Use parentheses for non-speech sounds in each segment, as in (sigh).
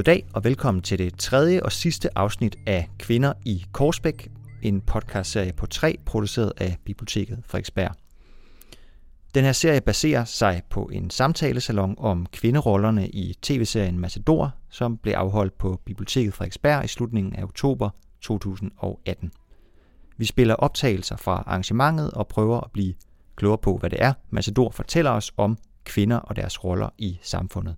Goddag og velkommen til det tredje og sidste afsnit af Kvinder i Korsbæk, en podcastserie på tre, produceret af Biblioteket Frederiksberg. Den her serie baserer sig på en samtalesalon om kvinderollerne i tv-serien Matador, som blev afholdt på Biblioteket Frederiksberg i slutningen af oktober 2018. Vi spiller optagelser fra arrangementet og prøver at blive klogere på, hvad det er, Matador fortæller os om kvinder og deres roller i samfundet.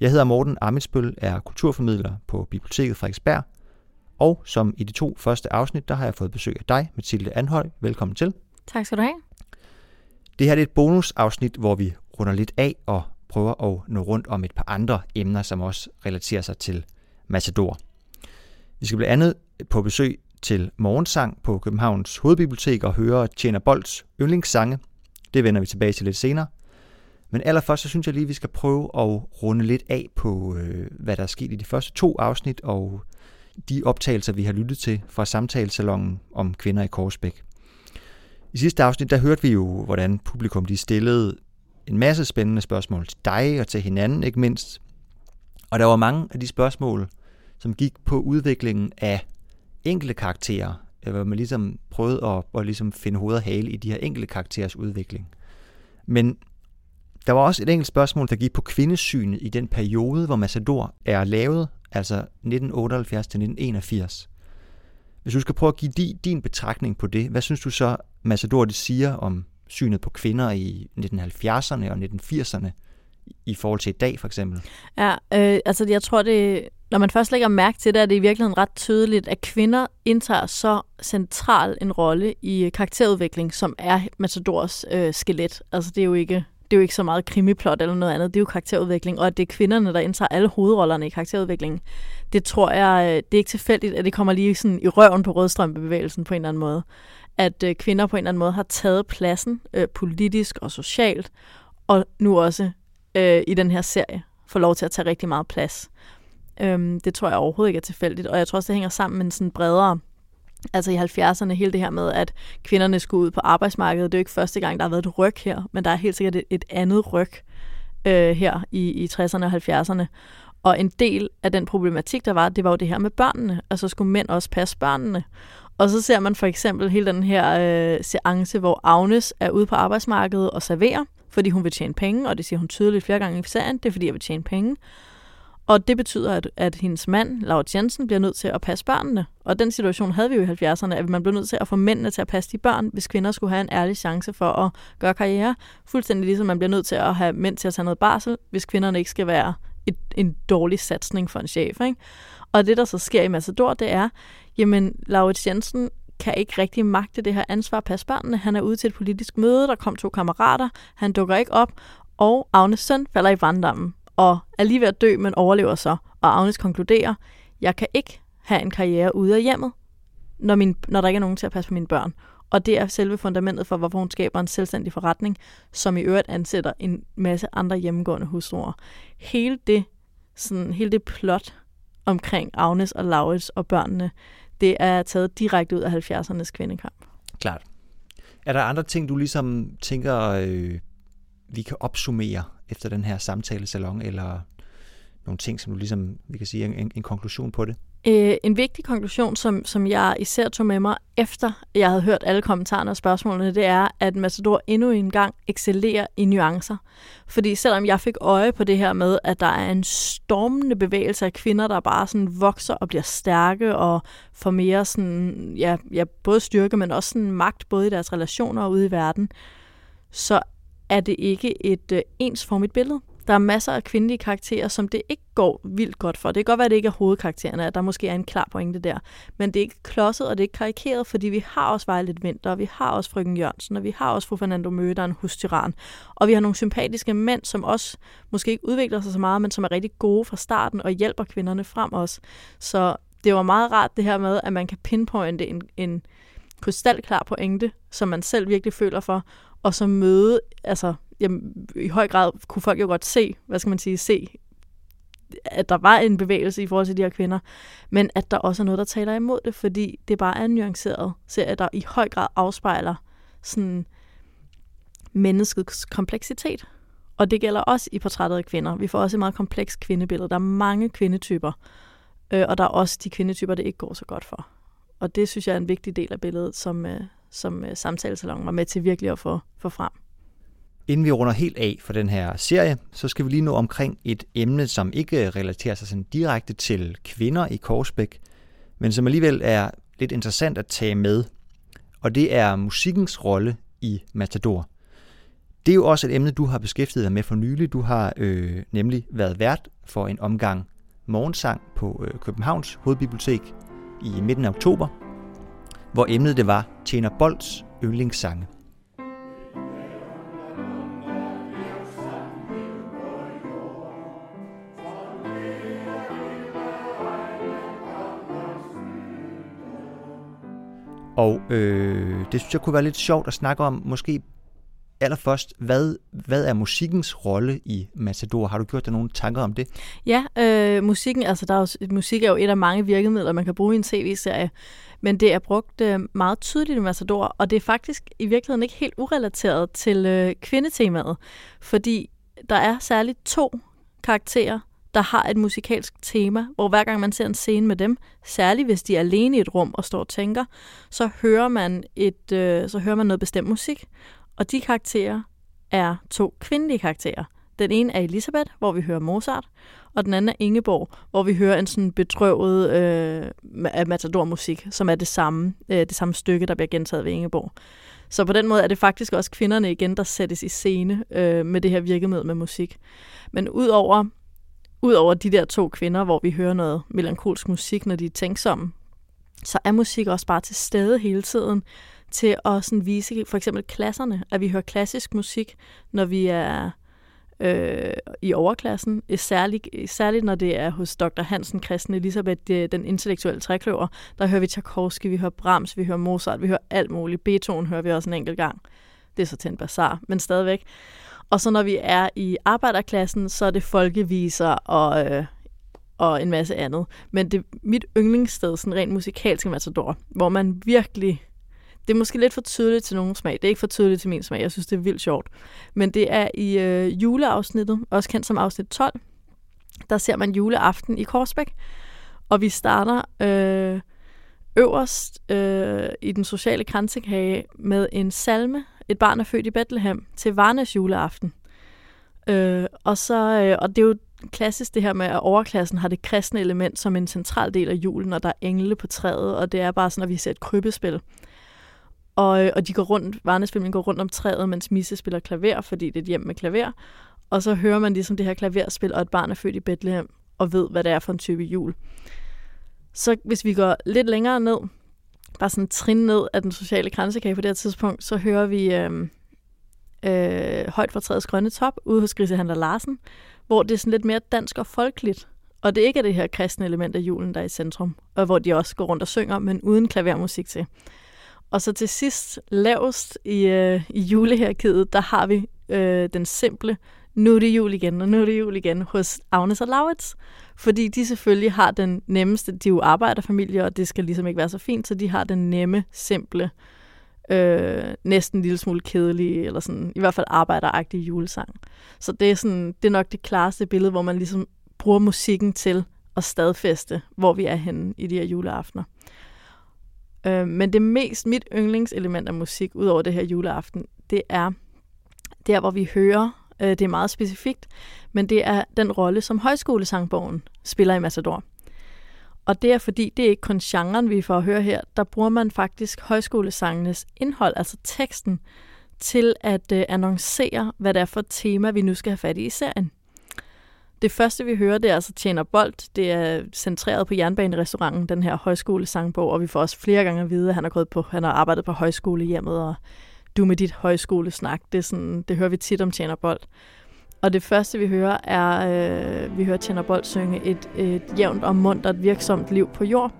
Jeg hedder Morten Amitsbøl, er kulturformidler på Biblioteket Frederiksberg, og som i de to første afsnit, der har jeg fået besøg af dig, Mathilde Anhøj. Velkommen til. Tak skal du have. Det her er et bonusafsnit, hvor vi runder lidt af og prøver at nå rundt om et par andre emner, som også relaterer sig til Matador. Vi skal blandt andet på besøg til morgensang på Københavns Hovedbibliotek og høre Tjener Bolds yndlingssange. Det vender vi tilbage til lidt senere. Men allerførst så synes jeg lige, at vi skal prøve at runde lidt af på, øh, hvad der er sket i de første to afsnit, og de optagelser, vi har lyttet til fra samtalesalongen om kvinder i Korsbæk. I sidste afsnit, der hørte vi jo, hvordan publikum de stillede en masse spændende spørgsmål til dig og til hinanden, ikke mindst. Og der var mange af de spørgsmål, som gik på udviklingen af enkelte karakterer, øh, hvor man ligesom prøvede at, at ligesom finde hoved og hale i de her enkelte karakterers udvikling. Men der var også et enkelt spørgsmål, der gik på kvindesynet i den periode, hvor Massador er lavet, altså 1978 til 1981. Hvis du skal prøve at give din betragtning på det, hvad synes du så, Massador det siger om synet på kvinder i 1970'erne og 1980'erne i forhold til i dag for eksempel? Ja, øh, altså jeg tror det, når man først lægger mærke til det, er det i virkeligheden ret tydeligt, at kvinder indtager så central en rolle i karakterudvikling, som er Matadors øh, skelet. Altså det er jo ikke det er jo ikke så meget krimiplot eller noget andet, det er jo karakterudvikling, og at det er kvinderne, der indtager alle hovedrollerne i karakterudviklingen, det tror jeg, øh, det er ikke tilfældigt, at det kommer lige sådan i røven på rødstrømpebevægelsen på en eller anden måde. At øh, kvinder på en eller anden måde har taget pladsen øh, politisk og socialt, og nu også øh, i den her serie får lov til at tage rigtig meget plads. Øhm, det tror jeg overhovedet ikke er tilfældigt, og jeg tror også, det hænger sammen med en sådan bredere Altså i 70'erne, hele det her med, at kvinderne skulle ud på arbejdsmarkedet, det er jo ikke første gang, der har været et ryg her, men der er helt sikkert et, et andet ryg øh, her i, i 60'erne og 70'erne. Og en del af den problematik, der var, det var jo det her med børnene. Altså skulle mænd også passe børnene. Og så ser man for eksempel hele den her øh, seance, hvor Agnes er ude på arbejdsmarkedet og serverer, fordi hun vil tjene penge, og det siger hun tydeligt flere gange i serien, det er fordi, jeg vil tjene penge. Og det betyder, at, at hendes mand, Laura Jensen, bliver nødt til at passe børnene. Og den situation havde vi jo i 70'erne, at man blev nødt til at få mændene til at passe de børn, hvis kvinder skulle have en ærlig chance for at gøre karriere. Fuldstændig ligesom man bliver nødt til at have mænd til at tage noget barsel, hvis kvinderne ikke skal være et, en dårlig satsning for en chef. Ikke? Og det, der så sker i Massador, det er, jamen, Laura Jensen kan ikke rigtig magte det her ansvar at passe børnene. Han er ude til et politisk møde, der kom to kammerater, han dukker ikke op, og Agnes søn falder i vanddammen og er lige ved at dø, men overlever så. Og Agnes konkluderer, jeg kan ikke have en karriere ude af hjemmet, når, min, når der ikke er nogen til at passe på mine børn. Og det er selve fundamentet for, hvorfor hun skaber en selvstændig forretning, som i øvrigt ansætter en masse andre hjemmegående hustruer. Hele det, sådan, hele det plot omkring Agnes og Laurits og børnene, det er taget direkte ud af 70'ernes kvindekamp. Klart. Er der andre ting, du ligesom tænker, øh, vi kan opsummere efter den her samtalesalon, eller nogle ting, som du ligesom, vi kan sige, en, en konklusion på det? Øh, en vigtig konklusion, som, som jeg især tog med mig, efter jeg havde hørt alle kommentarerne og spørgsmålene, det er, at Matador endnu en gang excellerer i nuancer. Fordi selvom jeg fik øje på det her med, at der er en stormende bevægelse af kvinder, der bare sådan vokser og bliver stærke og får mere sådan, ja, ja, både styrke, men også sådan magt, både i deres relationer og ude i verden, så er det ikke et øh, ensformigt billede. Der er masser af kvindelige karakterer, som det ikke går vildt godt for. Det kan godt være, at det ikke er hovedkaraktererne, at der måske er en klar pointe der. Men det er ikke klodset, og det er ikke karikeret, fordi vi har også Vejlet Vinter, og vi har også Frøken Jørgensen, og vi har også fru Fernando Møder, en hustyran. Og vi har nogle sympatiske mænd, som også måske ikke udvikler sig så meget, men som er rigtig gode fra starten og hjælper kvinderne frem også. Så det var meget rart det her med, at man kan pinpointe en, en krystalklar pointe, som man selv virkelig føler for, og så møde, altså jamen, i høj grad kunne folk jo godt se, hvad skal man sige, se, at der var en bevægelse i forhold til de her kvinder, men at der også er noget, der taler imod det, fordi det bare er en nuanceret serie, der i høj grad afspejler sådan menneskets kompleksitet. Og det gælder også i portrættet af kvinder. Vi får også et meget komplekst kvindebillede. Der er mange kvindetyper, øh, og der er også de kvindetyper, det ikke går så godt for. Og det synes jeg er en vigtig del af billedet, som, øh, som øh, samtalesalongen var med til virkelig at få, få frem. Inden vi runder helt af for den her serie, så skal vi lige nå omkring et emne, som ikke relaterer sig sådan direkte til kvinder i Korsbæk, men som alligevel er lidt interessant at tage med. Og det er musikkens rolle i Matador. Det er jo også et emne, du har beskæftiget dig med for nylig. Du har øh, nemlig været vært for en omgang morgensang på øh, Københavns Hovedbibliotek i midten af oktober, hvor emnet det var Tjener Bolds yndlingssange. Og øh, det synes jeg kunne være lidt sjovt at snakke om, måske allerførst, hvad, hvad er musikkens rolle i Matador? Har du gjort dig nogle tanker om det? Ja, øh, Øh, musikken, altså der er jo, musik er jo et af mange virkemidler, man kan bruge i en tv-serie, men det er brugt øh, meget tydeligt i Massador, og det er faktisk i virkeligheden ikke helt urelateret til øh, kvindetemaet, fordi der er særligt to karakterer, der har et musikalsk tema, hvor hver gang man ser en scene med dem, særligt hvis de er alene i et rum og står og tænker, så hører man, et, øh, så hører man noget bestemt musik. Og de karakterer er to kvindelige karakterer. Den ene er Elisabeth, hvor vi hører Mozart, og den anden er Ingeborg, hvor vi hører en sådan bedrøvet øh, matador-musik, som er det samme, øh, det samme stykke, der bliver gentaget ved Ingeborg. Så på den måde er det faktisk også kvinderne igen, der sættes i scene øh, med det her virkemiddel med musik. Men udover Udover de der to kvinder, hvor vi hører noget melankolsk musik, når de er tænksomme, så er musik også bare til stede hele tiden til at sådan vise for eksempel klasserne, at vi hører klassisk musik, når vi er øh, i overklassen, eh, særligt, eh, særligt når det er hos Dr. Hansen, Christen Elisabeth, det, den intellektuelle trækløver, der hører vi Tchaikovsky, vi hører Brahms, vi hører Mozart, vi hører alt muligt. Beethoven hører vi også en enkelt gang. Det er så til en bazar, men stadigvæk. Og så når vi er i arbejderklassen, så er det folkeviser og, øh, og en masse andet. Men det mit yndlingssted, sådan rent musikalsk Matador, hvor man virkelig... Det er måske lidt for tydeligt til nogen smag. Det er ikke for tydeligt til min smag. Jeg synes, det er vildt sjovt. Men det er i øh, juleafsnittet, også kendt som afsnit 12. Der ser man juleaften i Korsbæk. Og vi starter øh, øverst øh, i den sociale kransekage med en salme et barn er født i Bethlehem til Varnes juleaften. Øh, og, så, øh, og det er jo klassisk det her med, at overklassen har det kristne element som en central del af julen, og der er engle på træet, og det er bare sådan, at vi ser et krybbespil. Og, øh, og de går rundt, Varnesfilmen går rundt om træet, mens Misse spiller klaver, fordi det er et hjem med klaver. Og så hører man ligesom det her klaverspil, og et barn er født i Bethlehem, og ved, hvad det er for en type jul. Så hvis vi går lidt længere ned, bare sådan trin ned af den sociale grænsekage på det her tidspunkt, så hører vi øh, øh, højt fra træets grønne top ude hos Grisehandler Larsen, hvor det er sådan lidt mere dansk og folkeligt. Og det ikke er det her kristne element af julen, der er i centrum, og hvor de også går rundt og synger, men uden klavermusik til. Og så til sidst, lavest i, øh, i julehærkiet, der har vi øh, den simple, nu er det jul igen, og nu er det jul igen, hos Agnes og Laurits, fordi de selvfølgelig har den nemmeste, de er jo arbejderfamilie, og det skal ligesom ikke være så fint, så de har den nemme, simple, øh, næsten en lille smule kedelige, eller sådan, i hvert fald arbejderagtige julesang. Så det er, sådan, det er nok det klareste billede, hvor man ligesom bruger musikken til at stadfeste, hvor vi er henne i de her juleaftener. Øh, men det mest, mit yndlingselement af musik, ud over det her juleaften, det er der, hvor vi hører Øh, det er meget specifikt, men det er den rolle, som højskolesangbogen spiller i Matador. Og det er fordi, det er ikke kun genren, vi får at høre her. Der bruger man faktisk højskolesangenes indhold, altså teksten, til at øh, annoncere, hvad det er for et tema, vi nu skal have fat i i serien. Det første, vi hører, det er altså Tjener Bold. Det er centreret på Jernbanerestauranten, den her højskolesangbog, og vi får også flere gange at vide, at han har, gået på, han har arbejdet på højskolehjemmet og du med dit højskolesnak. Det, er sådan, det hører vi tit om Tjener Bold. Og det første, vi hører, er, øh, vi hører Tjener Bold synge et, et jævnt og muntert virksomt liv på jord.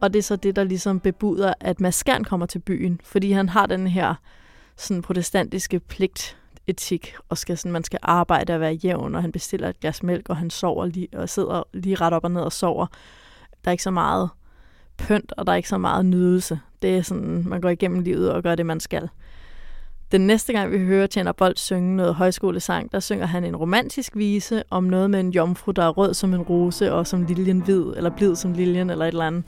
Og det er så det, der ligesom bebuder, at Maskern kommer til byen, fordi han har den her sådan protestantiske pligt etik, og skal sådan, man skal arbejde og være jævn, og han bestiller et glas mælk, og han sover lige, og sidder lige ret op og ned og sover. Der er ikke så meget pynt, og der er ikke så meget nydelse. Det er sådan, man går igennem livet og gør det, man skal. Den næste gang, vi hører Tjener Bold synge noget højskolesang, der synger han en romantisk vise om noget med en jomfru, der er rød som en rose og som liljen hvid, eller blid som liljen, eller et eller andet.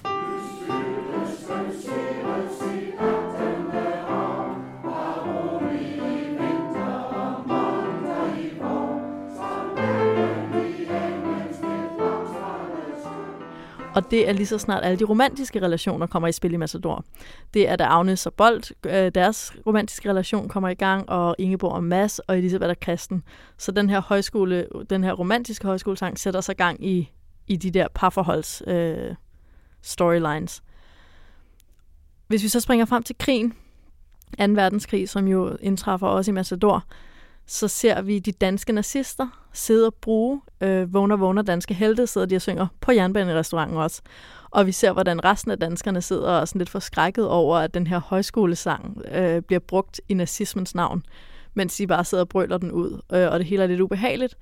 Og det er lige så snart alle de romantiske relationer kommer i spil i Massador. Det er da Agnes og Bold, øh, deres romantiske relation kommer i gang, og Ingeborg og Mads og Elisabeth og Kristen. Så den her højskole, den her romantiske højskolesang sætter sig gang i, i de der parforholds øh, storylines. Hvis vi så springer frem til krigen, 2. verdenskrig, som jo indtræffer også i Massador, så ser vi de danske nazister sidde og bruge øh, Vågner, Vågner Danske Helte, sidder de og synger på jernbanerestauranten også. Og vi ser, hvordan resten af danskerne sidder og er sådan lidt forskrækket over, at den her højskolesang øh, bliver brugt i nazismens navn, mens de bare sidder og brøler den ud, øh, og det hele er lidt ubehageligt.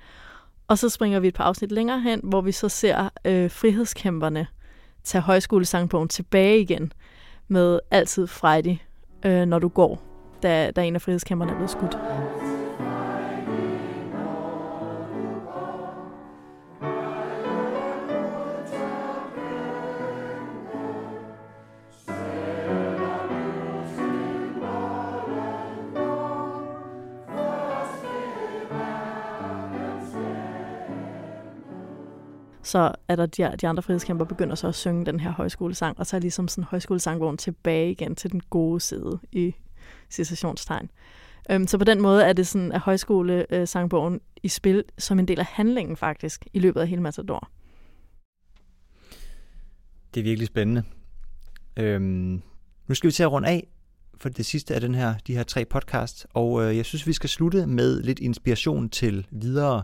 Og så springer vi et par afsnit længere hen, hvor vi så ser øh, frihedskæmperne tage højskolesangbogen tilbage igen med altid Friday, øh, når du går, da, da en af frihedskæmperne er blevet skudt. Så er der de, de andre frihedskæmper begynder så at synge den her højskolesang, og så er ligesom sådan højskolesangvogn tilbage igen til den gode side i citationstegn. Øhm, så på den måde er det sådan, at højskolesangbogen øh, i spil som en del af handlingen faktisk i løbet af hele Matador. Det er virkelig spændende. Øhm, nu skal vi til at runde af for det sidste af den her, de her tre podcasts, og øh, jeg synes, vi skal slutte med lidt inspiration til videre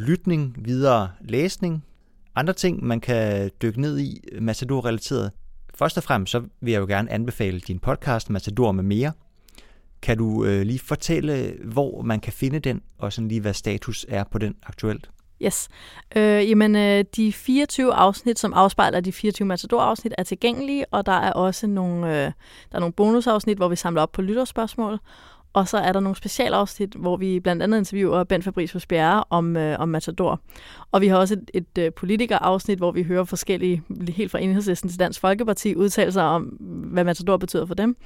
lytning, videre læsning, andre ting, man kan dykke ned i Matador-relateret. Først og fremmest så vil jeg jo gerne anbefale din podcast Matador med mere. Kan du øh, lige fortælle, hvor man kan finde den, og sådan lige hvad status er på den aktuelt? Yes. Øh, jamen, øh, de 24 afsnit, som afspejler de 24 Matador-afsnit, er tilgængelige, og der er også nogle, øh, der er nogle bonusafsnit, hvor vi samler op på lytterspørgsmål. Og så er der nogle specialafsnit, hvor vi blandt andet interviewer Ben Fabricius Bjerre om, øh, om Matador. Og vi har også et, et øh, politikerafsnit, hvor vi hører forskellige, helt fra enhedslisten til Dansk Folkeparti, udtalelser om, hvad Matador betyder for dem.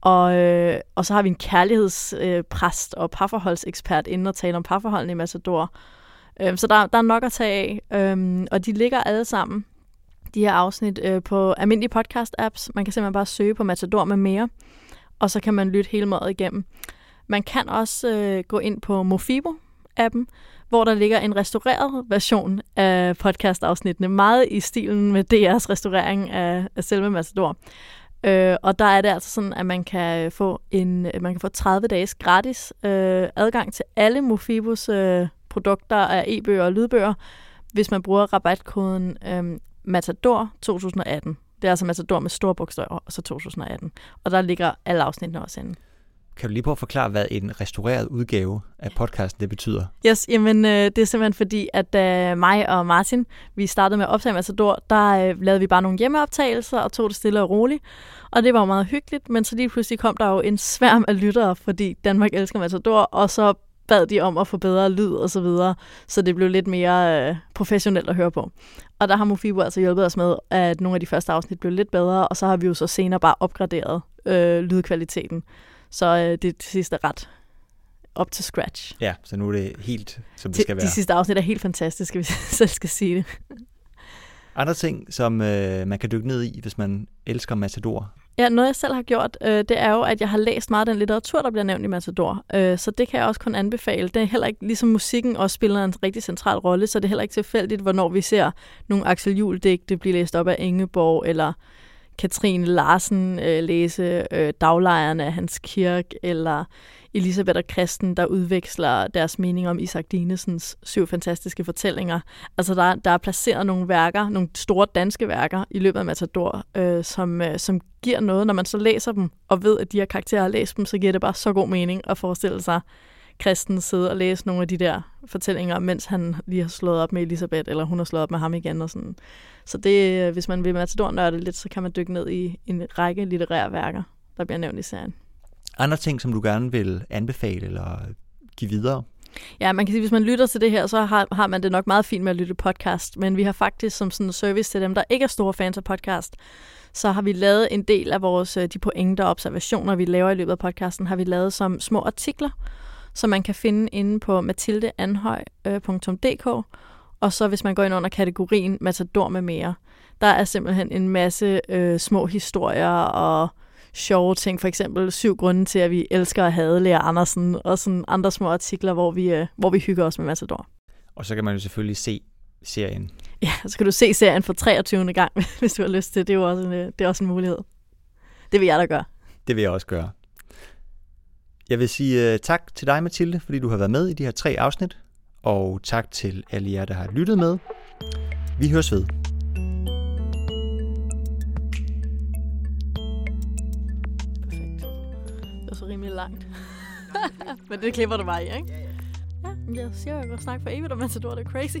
Og, øh, og så har vi en kærlighedspræst øh, og parforholdsekspert inden at tale om parforholdene i Matador. Øh, så der, der er nok at tage af, øh, og de ligger alle sammen, de her afsnit, øh, på almindelige podcast-apps. Man kan simpelthen bare søge på Matador med mere og så kan man lytte hele måden igennem. Man kan også øh, gå ind på Mofibo-appen, hvor der ligger en restaureret version af podcast-afsnittene, meget i stilen med DR's restaurering af, af selve Matador. Øh, og der er det altså sådan, at man kan få en øh, man kan få 30 dages gratis øh, adgang til alle Mofibos øh, produkter af e-bøger og lydbøger, hvis man bruger rabatkoden øh, Matador 2018. Det er altså Matador med store bogstaver, og så 2018. Og der ligger alle afsnittene også inde. Kan du lige prøve at forklare, hvad en restaureret udgave af podcasten det betyder? Yes, jamen øh, det er simpelthen fordi, at øh, mig og Martin, vi startede med at optage Matador, der øh, lavede vi bare nogle hjemmeoptagelser og tog det stille og roligt. Og det var meget hyggeligt, men så lige pludselig kom der jo en sværm af lyttere, fordi Danmark elsker Matador, og så bad de om at få bedre lyd og så videre, så det blev lidt mere øh, professionelt at høre på. Og der har Mofibo altså hjulpet os med, at nogle af de første afsnit blev lidt bedre, og så har vi jo så senere bare opgraderet øh, lydkvaliteten. Så øh, det sidste er ret op til scratch. Ja, så nu er det helt, som det skal være. De sidste afsnit er helt fantastiske, hvis jeg (laughs) selv skal sige det. Andre ting, som øh, man kan dykke ned i, hvis man elsker Matador? Ja, noget jeg selv har gjort, øh, det er jo, at jeg har læst meget af den litteratur, der bliver nævnt i Matador. Øh, så det kan jeg også kun anbefale. Det er heller ikke, ligesom musikken også spiller en rigtig central rolle, så det er heller ikke tilfældigt, hvornår vi ser nogle Axel Juhl-digte blive læst op af Ingeborg, eller Katrine Larsen øh, læse øh, daglejerne af Hans Kirk, eller Elisabeth og Kristen, der udveksler deres mening om Isak Dinesens syv fantastiske fortællinger. Altså der, der er placeret nogle værker, nogle store danske værker i løbet af Matador, øh, som, øh, som giver noget. Når man så læser dem og ved, at de her karakterer har læst dem, så giver det bare så god mening at forestille sig Kristen sidde og læse nogle af de der fortællinger, mens han lige har slået op med Elisabeth, eller hun har slået op med ham igen. Og sådan. Så det, hvis man vil matador lidt, så kan man dykke ned i en række litterære værker, der bliver nævnt i serien. Andre ting, som du gerne vil anbefale eller give videre? Ja, man kan sige, at hvis man lytter til det her, så har, har man det nok meget fint med at lytte podcast. Men vi har faktisk som sådan en service til dem, der ikke er store fans af podcast, så har vi lavet en del af vores øh, de pointer og observationer, vi laver i løbet af podcasten, har vi lavet som små artikler, som man kan finde inde på mathildeanhøj.dk. Og så hvis man går ind under kategorien Matador med mere, der er simpelthen en masse øh, små historier og sjove ting. For eksempel syv grunde til, at vi elsker at have Lea Andersen, og sådan andre små artikler, hvor vi, øh, hvor vi hygger os med Matador. Og så kan man jo selvfølgelig se serien. Ja, så kan du se serien for 23. gang, (laughs) hvis du har lyst til det. Det er jo også en, øh, det er også en mulighed. Det vil jeg da gøre. Det vil jeg også gøre. Jeg vil sige uh, tak til dig, Mathilde, fordi du har været med i de her tre afsnit. Og tak til alle jer, der har lyttet med. Vi høres ved. Perfekt. Det var så rimelig langt. (laughs) Men det klipper du bare i, ikke? Ja, ja. Jeg siger, at jeg går snakke for evigt om Matador, det er crazy.